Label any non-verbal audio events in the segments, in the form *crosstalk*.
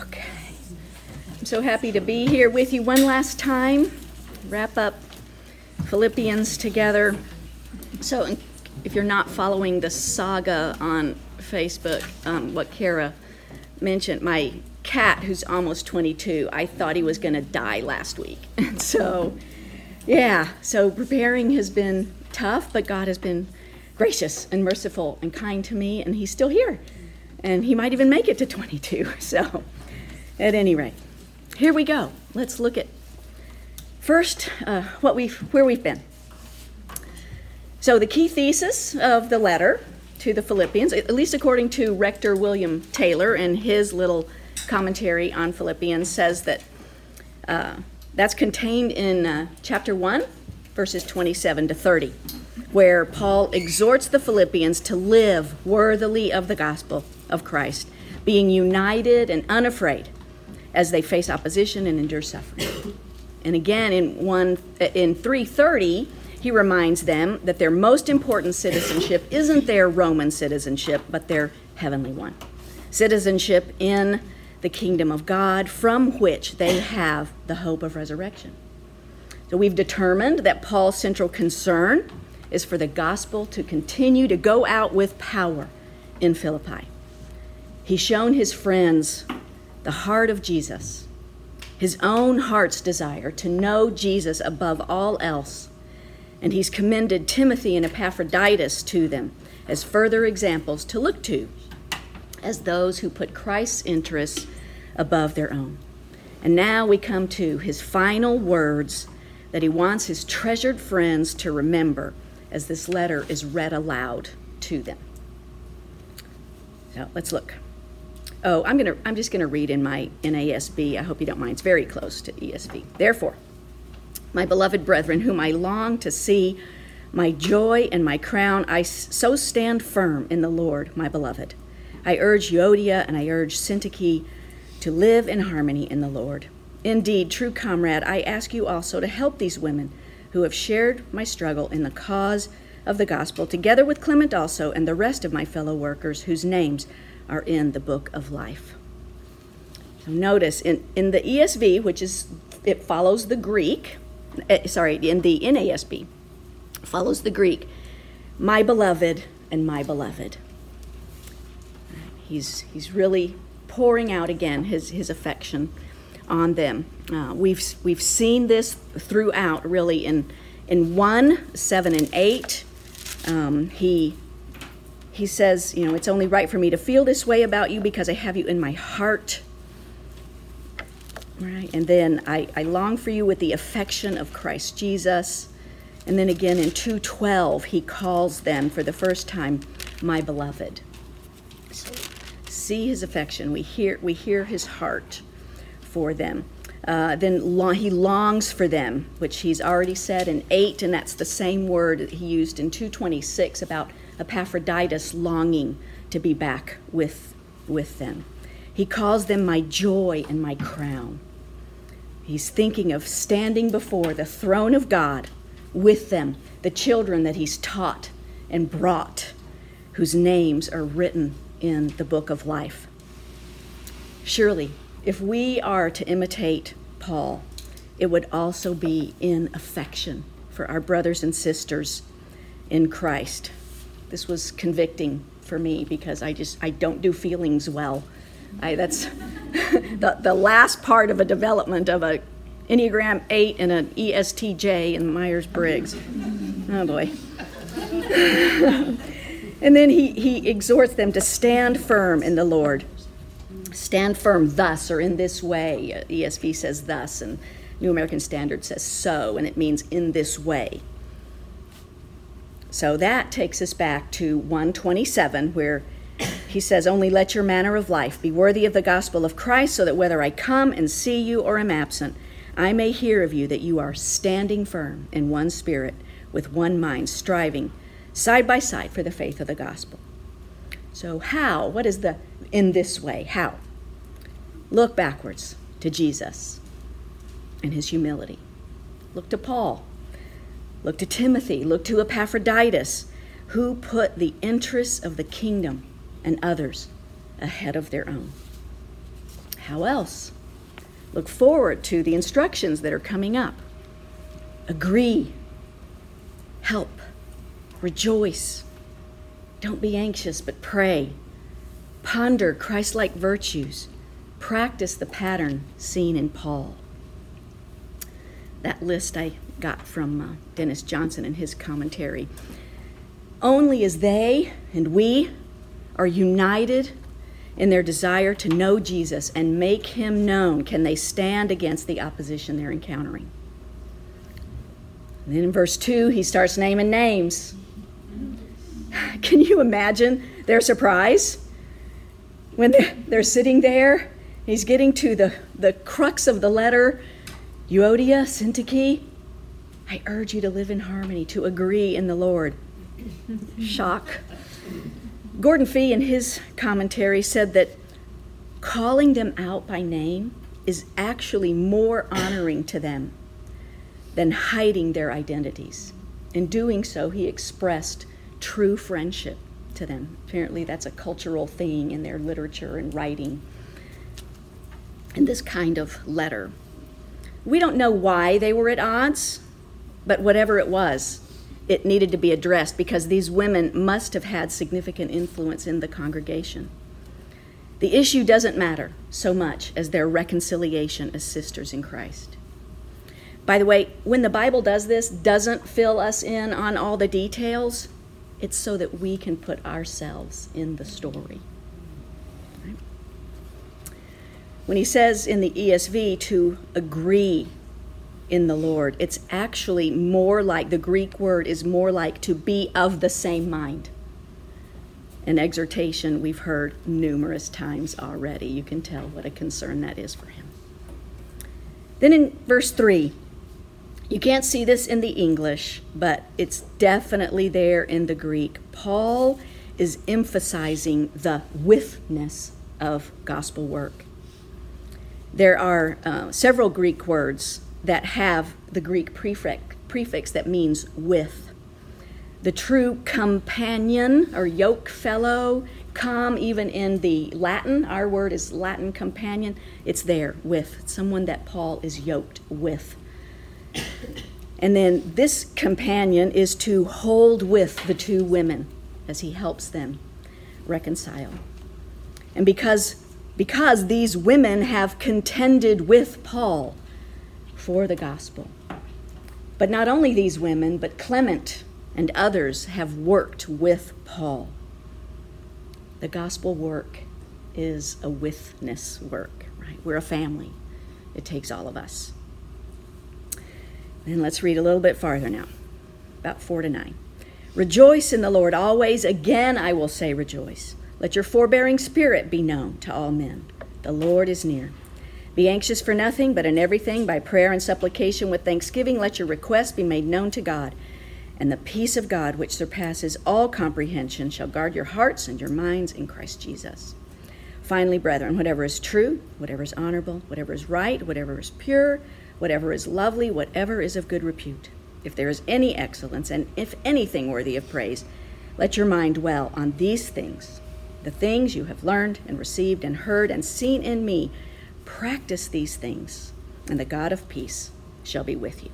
Okay. I'm so happy to be here with you one last time. Wrap up Philippians together. So, if you're not following the saga on Facebook, um, what Kara mentioned, my cat, who's almost 22, I thought he was going to die last week. *laughs* And so, yeah, so preparing has been tough, but God has been gracious and merciful and kind to me, and He's still here. And He might even make it to 22. *laughs* So, at any rate, here we go. Let's look at first uh, what we've, where we've been. So, the key thesis of the letter to the Philippians, at least according to Rector William Taylor in his little commentary on Philippians, says that uh, that's contained in uh, chapter 1, verses 27 to 30, where Paul exhorts the Philippians to live worthily of the gospel of Christ, being united and unafraid as they face opposition and endure suffering. And again in one in 330, he reminds them that their most important citizenship isn't their Roman citizenship, but their heavenly one. Citizenship in the kingdom of God, from which they have the hope of resurrection. So we've determined that Paul's central concern is for the gospel to continue to go out with power in Philippi. He's shown his friends the heart of Jesus, his own heart's desire to know Jesus above all else. And he's commended Timothy and Epaphroditus to them as further examples to look to as those who put Christ's interests above their own. And now we come to his final words that he wants his treasured friends to remember as this letter is read aloud to them. So let's look. Oh, I'm to I'm just going to read in my NASB. I hope you don't mind. It's very close to ESV. Therefore, my beloved brethren, whom I long to see, my joy and my crown, I so stand firm in the Lord, my beloved. I urge Euodia and I urge Syntyche to live in harmony in the Lord. Indeed, true comrade, I ask you also to help these women who have shared my struggle in the cause of the gospel, together with Clement also and the rest of my fellow workers whose names are in the book of life. So notice in, in the ESV, which is it follows the Greek, uh, sorry, in the NASB, follows the Greek, my beloved and my beloved. He's, he's really pouring out again his, his affection on them. Uh, we've, we've seen this throughout, really, in, in 1, 7, and 8. Um, he, he says, You know, it's only right for me to feel this way about you because I have you in my heart. Right? And then I, I long for you with the affection of Christ Jesus. And then again in 212, he calls them for the first time, my beloved. So see his affection. We hear, we hear his heart for them. Uh, then he longs for them, which he's already said in 8, and that's the same word that he used in 226 about Epaphroditus longing to be back with, with them. He calls them my joy and my crown. He's thinking of standing before the throne of God with them, the children that he's taught and brought, whose names are written in the book of life. Surely, if we are to imitate Paul, it would also be in affection for our brothers and sisters in Christ. This was convicting for me because I just I don't do feelings well. I, that's *laughs* the, the last part of a development of a Enneagram 8 and an ESTJ in Myers Briggs. Oh boy. *laughs* and then he, he exhorts them to stand firm in the Lord. Stand firm thus or in this way. ESV says thus, and New American Standard says so, and it means in this way. So that takes us back to 127, where he says, Only let your manner of life be worthy of the gospel of Christ, so that whether I come and see you or am absent, I may hear of you that you are standing firm in one spirit, with one mind, striving side by side for the faith of the gospel. So, how? What is the in this way? How? Look backwards to Jesus and his humility. Look to Paul. Look to Timothy. Look to Epaphroditus, who put the interests of the kingdom and others ahead of their own. How else? Look forward to the instructions that are coming up. Agree. Help. Rejoice. Don't be anxious, but pray. Ponder Christ like virtues. Practice the pattern seen in Paul. That list I got from uh, Dennis Johnson in his commentary. Only as they and we are united in their desire to know Jesus and make him known can they stand against the opposition they're encountering. And then in verse 2, he starts naming names. *sighs* Can you imagine their surprise when they're, sitting there? He's getting to the, the crux of the letter Euodia, Syntyche. I urge you to live in harmony, to agree in the Lord. Shock. Gordon Fee, in his commentary, said that calling them out by name is actually more honoring to them than hiding their identities. In doing so, he expressed true friendship to them. Apparently, that's a cultural thing in their literature and writing. In this kind of letter, we don't know why they were at odds, but whatever it was, it needed to be addressed because these women must have had significant influence in the congregation. The issue doesn't matter so much as their reconciliation as sisters in Christ. By the way, when the Bible does this, doesn't fill us in on all the details, it's so that we can put ourselves in the story. When he says in the ESV to agree in the Lord. It's actually more like the Greek word is more like to be of the same mind. An exhortation we've heard numerous times already. You can tell what a concern that is for him. Then in verse 3, you can't see this in the English, but it's definitely there in the Greek. Paul is emphasizing the withness of gospel work. There are uh, several Greek words that have the Greek prefix, prefix that means with. The true companion or yoke fellow, come even in the Latin, our word is Latin companion, it's there with, someone that Paul is yoked with. And then this companion is to hold with the two women as he helps them reconcile. And because because these women have contended with Paul, for the gospel. But not only these women, but Clement and others have worked with Paul. The gospel work is a withness work, right? We're a family. It takes all of us. And let's read a little bit farther now, about 4 to 9. Rejoice in the Lord always. Again, I will say, rejoice. Let your forbearing spirit be known to all men. The Lord is near. Be anxious for nothing, but in everything, by prayer and supplication with thanksgiving, let your requests be made known to God. And the peace of God, which surpasses all comprehension, shall guard your hearts and your minds in Christ Jesus. Finally, brethren, whatever is true, whatever is honorable, whatever is right, whatever is pure, whatever is lovely, whatever is of good repute, if there is any excellence, and if anything worthy of praise, let your mind dwell on these things, the things you have learned and received and heard and seen in me Practice these things, and the God of peace shall be with you.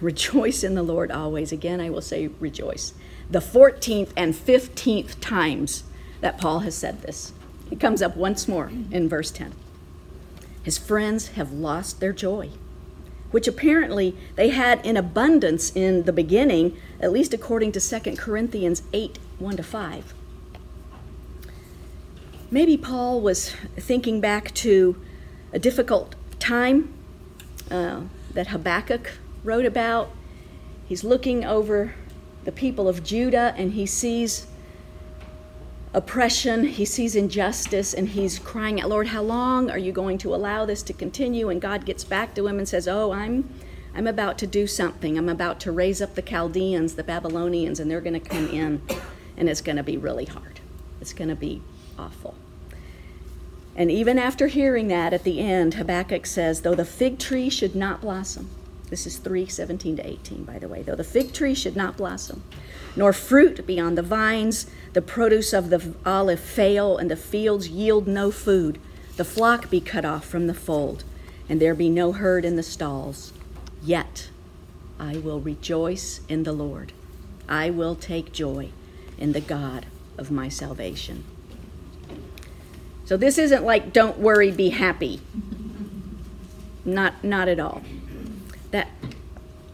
Rejoice in the Lord always. Again, I will say rejoice. The 14th and 15th times that Paul has said this. It comes up once more in verse 10. His friends have lost their joy, which apparently they had in abundance in the beginning, at least according to 2 Corinthians 8 1 to 5. Maybe Paul was thinking back to a difficult time uh, that Habakkuk wrote about. He's looking over the people of Judah and he sees oppression, he sees injustice, and he's crying out, Lord, how long are you going to allow this to continue? And God gets back to him and says, Oh, I'm I'm about to do something. I'm about to raise up the Chaldeans, the Babylonians, and they're going to come in, and it's going to be really hard. It's going to be awful. And even after hearing that at the end, Habakkuk says, Though the fig tree should not blossom, this is 3 17 to 18, by the way, though the fig tree should not blossom, nor fruit be on the vines, the produce of the olive fail, and the fields yield no food, the flock be cut off from the fold, and there be no herd in the stalls. Yet I will rejoice in the Lord. I will take joy in the God of my salvation. So this isn't like don't worry, be happy. Not not at all. That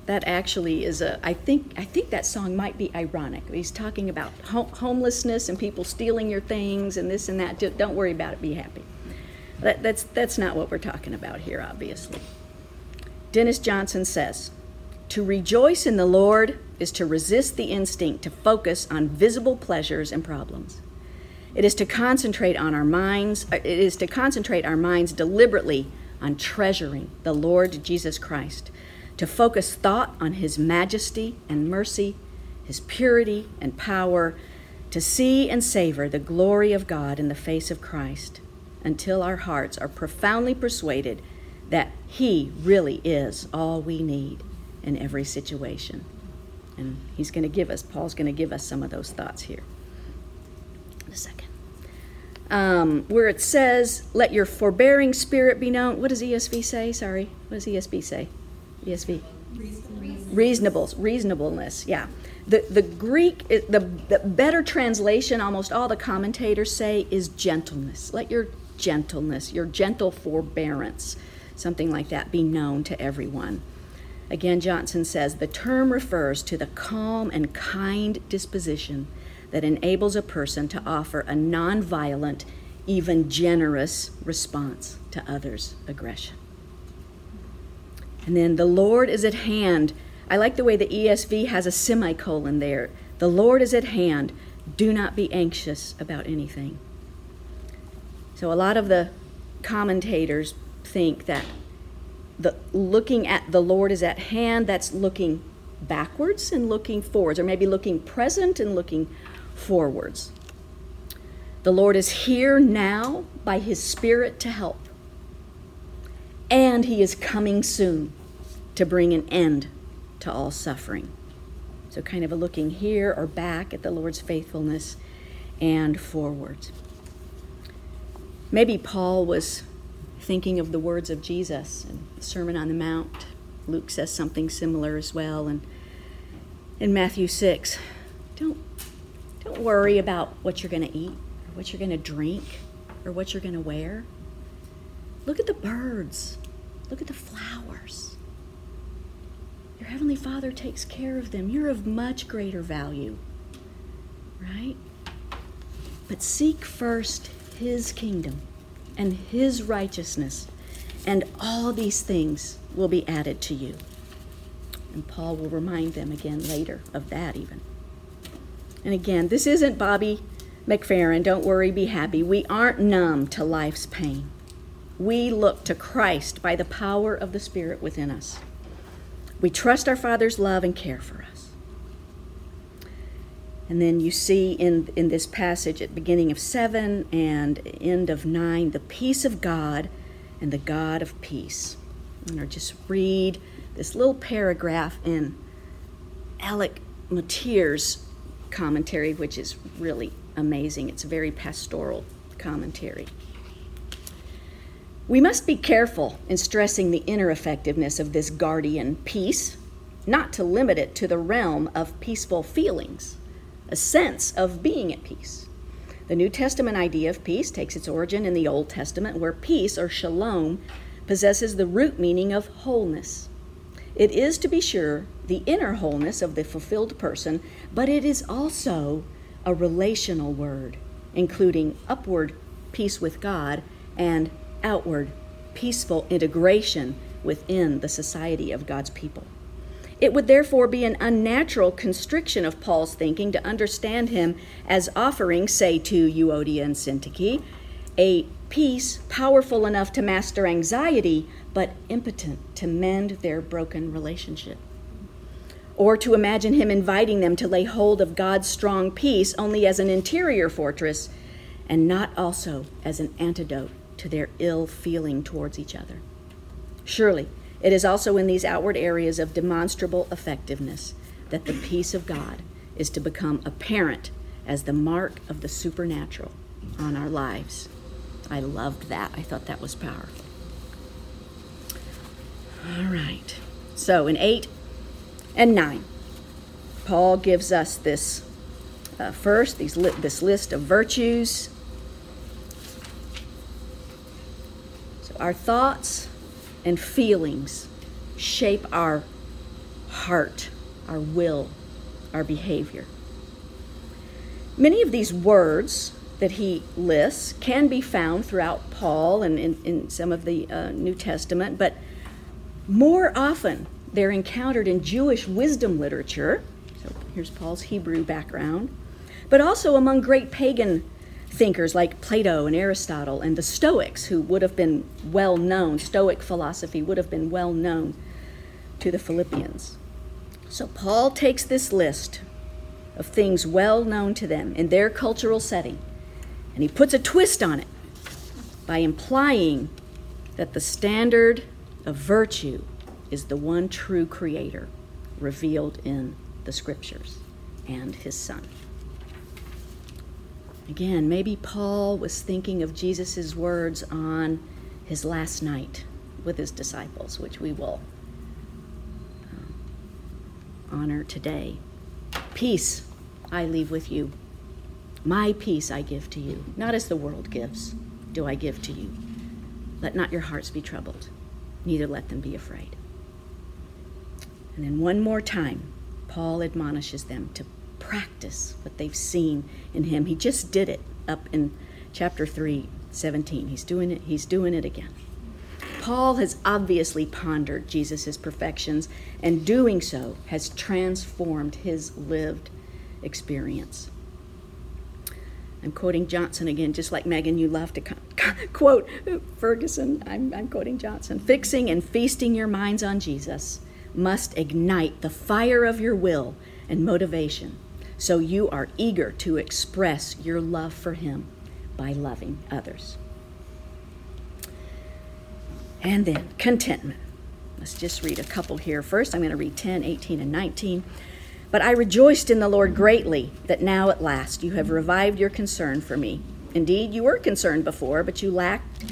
that actually is a I think I think that song might be ironic. He's talking about ho- homelessness and people stealing your things and this and that. Don't worry about it, be happy. That, that's that's not what we're talking about here obviously. Dennis Johnson says, "To rejoice in the Lord is to resist the instinct to focus on visible pleasures and problems. It is to concentrate on our minds, uh, it is to concentrate our minds deliberately on treasuring the Lord Jesus Christ, to focus thought on his majesty and mercy, his purity and power, to see and savor the glory of God in the face of Christ until our hearts are profoundly persuaded that he really is all we need in every situation. And he's going to give us, Paul's going to give us some of those thoughts here. In a second. Um, where it says, let your forbearing spirit be known. What does ESV say? Sorry. What does ESV say? ESV. Reasonables, reasonableness, yeah. The, the Greek, the, the better translation, almost all the commentators say, is gentleness. Let your gentleness, your gentle forbearance, something like that, be known to everyone. Again, Johnson says the term refers to the calm and kind disposition that enables a person to offer a nonviolent, even generous response to others' aggression. And then the Lord is at hand. I like the way the ESV has a semicolon there. The Lord is at hand. Do not be anxious about anything. So a lot of the commentators think that the looking at the Lord is at hand, that's looking backwards and looking forwards, or maybe looking present and looking forwards. The Lord is here now by His Spirit to help. And He is coming soon to bring an end to all suffering. So, kind of a looking here or back at the Lord's faithfulness and forwards. Maybe Paul was thinking of the words of Jesus and the Sermon on the Mount. Luke says something similar as well. And in Matthew 6, don't, don't worry about what you're going to eat or what you're going to drink or what you're going to wear. Look at the birds, look at the flowers. Your Heavenly Father takes care of them. You're of much greater value, right? But seek first His kingdom and his righteousness, and all these things will be added to you. And Paul will remind them again later of that, even. And again, this isn't Bobby McFerrin, don't worry, be happy. We aren't numb to life's pain. We look to Christ by the power of the Spirit within us. We trust our Father's love and care for us. And then you see in, in this passage at beginning of 7 and end of 9 the peace of God and the God of peace. And I'll just read this little paragraph in Alec Motyer's commentary, which is really amazing. It's a very pastoral commentary. We must be careful in stressing the inner effectiveness of this guardian peace, not to limit it to the realm of peaceful feelings a sense of being at peace. The New Testament idea of peace takes its origin in the Old Testament, where peace, or shalom, possesses the root meaning of wholeness. It is, to be sure, the inner wholeness of the fulfilled person, but it is also a relational word, including upward peace with God and outward peaceful integration within the society of God's people. It would therefore be an unnatural constriction of Paul's thinking to understand him as offering, say, to Euodia and Syntyche, a peace powerful enough to master anxiety, but impotent to mend their broken relationship. Or to imagine him inviting them to lay hold of God's strong peace only as an interior fortress and not also as an antidote to their ill feeling towards each other. Surely, it is also in these outward areas of demonstrable effectiveness that the peace of God is to become apparent as the mark of the supernatural on our lives. I loved that. I thought that was powerful. All right. So in 8 and 9, Paul gives us this uh, first, these li- this list of virtues. So our thoughts and feelings shape our heart, our will, our behavior. Many of these words that he lists can be found throughout Paul and in, in some of the uh, New Testament, but more often they're encountered in Jewish wisdom literature. So here's Paul's Hebrew background, but also among great pagan thinkers like Plato and Aristotle and the Stoics, who would have been well known, Stoic philosophy would have been well known to the Philippians. So Paul takes this list of things well known to them in their cultural setting and he puts a twist on it by implying that the standard of virtue is the one true creator revealed in the scriptures and his son. Again, maybe Paul was thinking of Jesus' words on his last night with his disciples, which we will um, honor today. Peace I leave with you. My peace I give to you, not as the world gives, do I give to you. Let not your hearts be troubled, neither let them be afraid. And then one more time, Paul admonishes them to practice what they've seen in him. He just did it up in chapter 3, 17. He's doing it, he's doing it again. Paul has obviously pondered Jesus' perfections, and doing so has transformed his lived experience. I'm quoting Johnson again, just like Megan, you love to *laughs* quote Ferguson. I'm, I'm quoting Johnson. Fixing and feasting your minds on Jesus must ignite the fire of your will and motivation so you are eager to express your love for Him by loving others. And then contentment. Let's just read a couple here. First, I'm going to read 10, 18, and 19. But I rejoiced in the Lord greatly that now at last you have revived your concern for me. Indeed, you were concerned before, but you lacked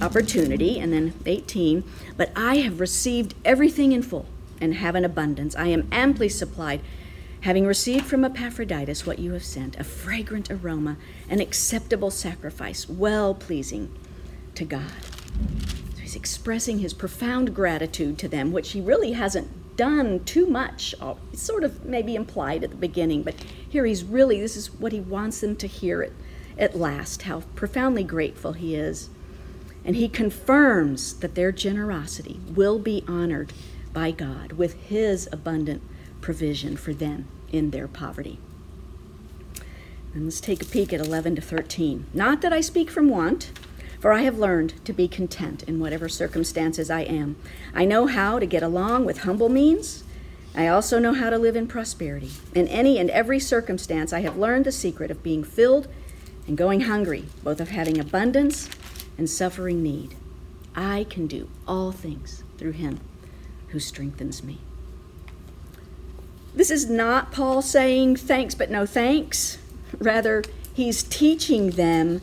opportunity. And then 18, but I have received everything in full and have an abundance. I am amply supplied, having received from Epaphroditus what you have sent, a fragrant aroma, an acceptable sacrifice, well pleasing to God. So he's expressing his profound gratitude to them, which he really hasn't done too much. It's sort of maybe implied at the beginning, but here he's really, this is what he wants them to hear it at last, how profoundly grateful he is. And he confirms that their generosity will be honored by God with his abundant provision for them in their poverty. And let's take a peek at 11 to 13. Not that I speak from want for I have learned to be content in whatever circumstances I am. I know how to get along with humble means. I also know how to live in prosperity. In any and every circumstance, I have learned the secret of being filled and going hungry, both of having abundance and suffering need. I can do all things through him who strengthens me. This is not Paul saying thanks but no thanks. Rather, he's teaching them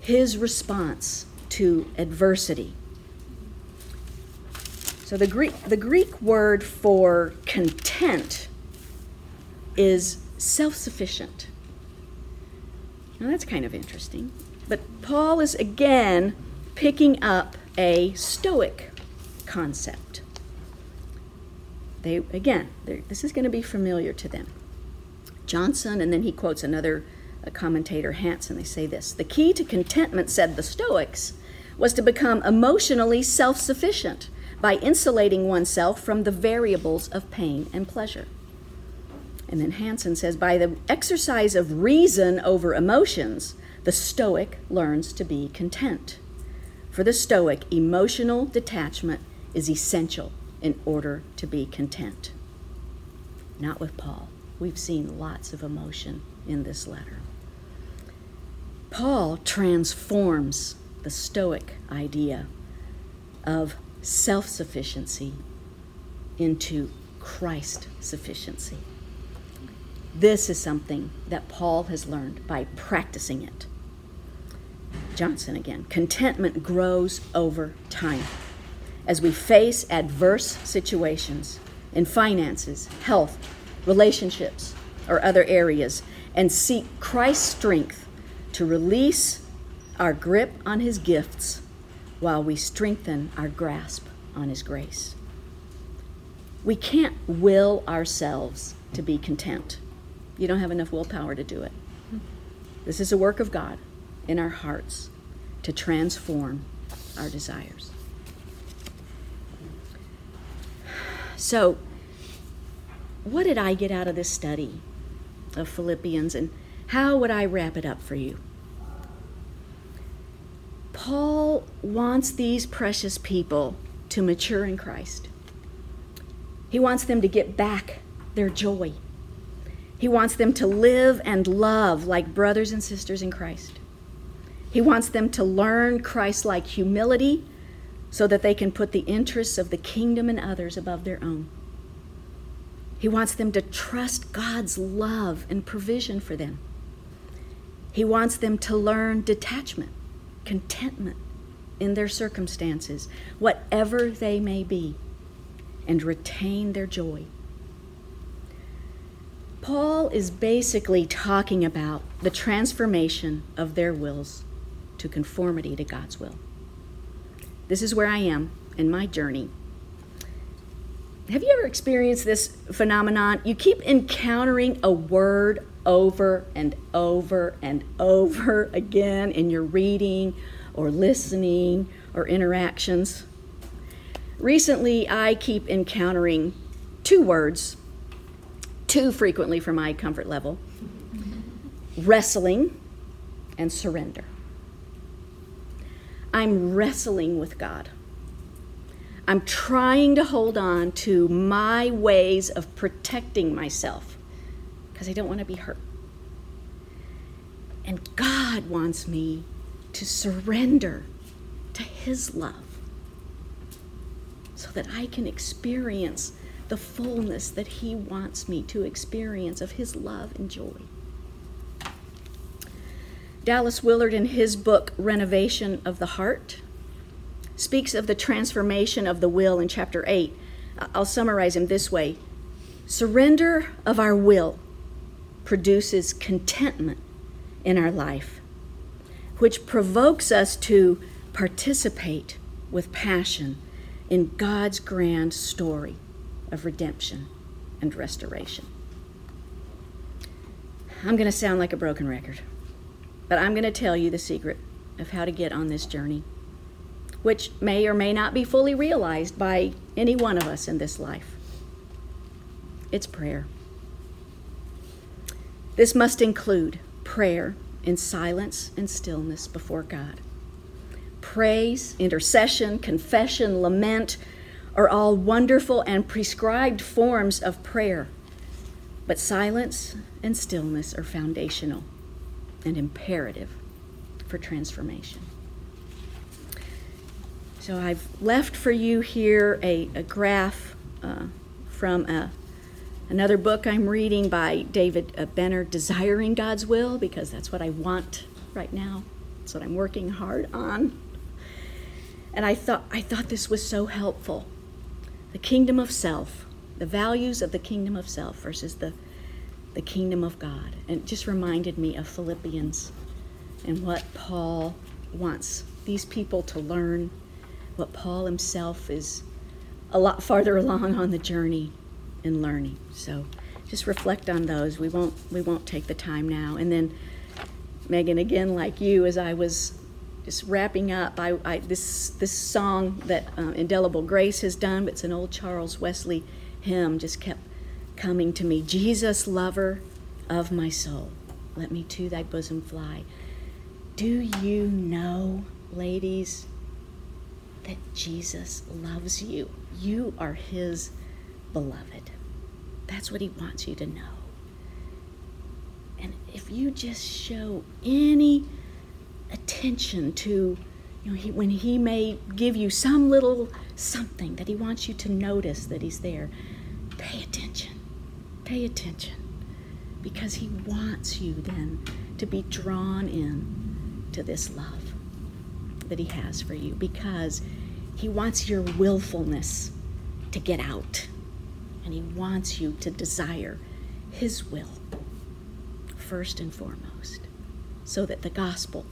his response to adversity. So the Greek, the Greek word for content is self sufficient. Now that's kind of interesting. But Paul is again picking up a Stoic concept. They, again, this is going to be familiar to them. Johnson, and then he quotes another a commentator Hansen, they say this The key to contentment, said the Stoics, was to become emotionally self sufficient by insulating oneself from the variables of pain and pleasure. And then Hansen says, by the exercise of reason over emotions, the Stoic learns to be content. For the Stoic, emotional detachment is essential in order to be content. Not with Paul. We've seen lots of emotion in this letter. Paul transforms the Stoic idea of self sufficiency into Christ sufficiency. This is something that Paul has learned by practicing it. Johnson again. Contentment grows over time as we face adverse situations in finances, health, relationships, or other areas and seek Christ's strength to release our grip on His gifts while we strengthen our grasp on His grace. We can't will ourselves to be content. You don't have enough willpower to do it. This is a work of God in our hearts to transform our desires. So, what did I get out of this study of Philippians and how would I wrap it up for you? Paul wants these precious people to mature in Christ. He wants them to get back their joy. He wants them to live and love like brothers and sisters in Christ. He wants them to learn Christ like humility so that they can put the interests of the kingdom and others above their own. He wants them to trust God's love and provision for them. He wants them to learn detachment, contentment in their circumstances, whatever they may be, and retain their joy. Paul is basically talking about the transformation of their wills to conformity to God's will. This is where I am in my journey. Have you ever experienced this phenomenon? You keep encountering a word over and over and over again in your reading or listening or interactions. Recently, I keep encountering two words, too frequently for my comfort level wrestling and surrender. I'm wrestling with God. I'm trying to hold on to my ways of protecting myself because I don't want to be hurt. And God wants me to surrender to His love so that I can experience the fullness that He wants me to experience of His love and joy. Dallas Willard, in his book Renovation of the Heart, speaks of the transformation of the will in chapter 8. I'll summarize him this way Surrender of our will produces contentment in our life, which provokes us to participate with passion in God's grand story of redemption and restoration. I'm going to sound like a broken record. But I'm going to tell you the secret of how to get on this journey, which may or may not be fully realized by any one of us in this life. It's prayer. This must include prayer in silence and stillness before God. Praise, intercession, confession, lament are all wonderful and prescribed forms of prayer, but silence and stillness are foundational and imperative for transformation. So I've left for you here a, a graph uh, from a, another book I'm reading by David uh, Benner, Desiring God's Will, because that's what I want right now. That's what I'm working hard on. And I thought, I thought this was so helpful. The kingdom of self, the values of the kingdom of self versus the the kingdom of God. And it just reminded me of Philippians and what Paul wants these people to learn, what Paul himself is a lot farther along on the journey in learning. So just reflect on those. We won't we won't take the time now. And then Megan, again, like you, as I was just wrapping up, I, I this this song that uh, Indelible Grace has done, it's an old Charles Wesley hymn, just kept coming to me. Jesus, lover of my soul, let me to thy bosom fly. Do you know, ladies, that Jesus loves you? You are his beloved. That's what he wants you to know. And if you just show any attention to, you know, he, when he may give you some little something that he wants you to notice that he's there, pay attention. Pay attention because He wants you then to be drawn in to this love. that He has for you because He wants your willfulness to get out. And He wants you to desire His will first and foremost so that the gospel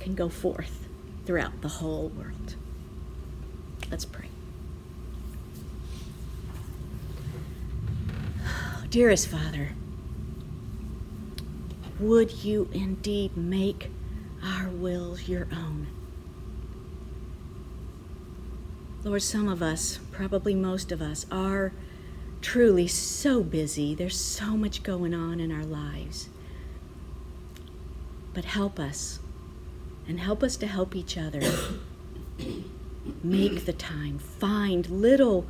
can go forth throughout the whole world. Let's pray. Dearest Father, would you indeed make our wills your own? Lord, some of us, probably most of us, are truly so busy. There's so much going on in our lives. But help us, and help us to help each other. Make the time, find little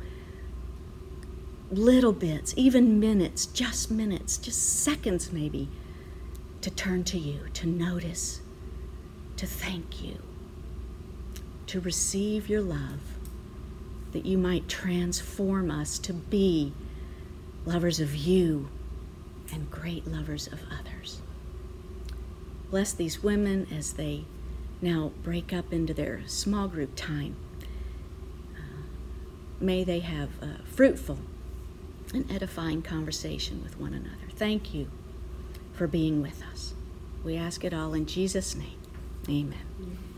little bits, even minutes, just minutes, just seconds maybe, to turn to you, to notice, to thank you, to receive your love, that you might transform us to be lovers of you and great lovers of others. Bless these women as they now break up into their small group time. Uh, may they have uh, fruitful and edifying conversation with one another. Thank you for being with us. We ask it all in Jesus' name. Amen.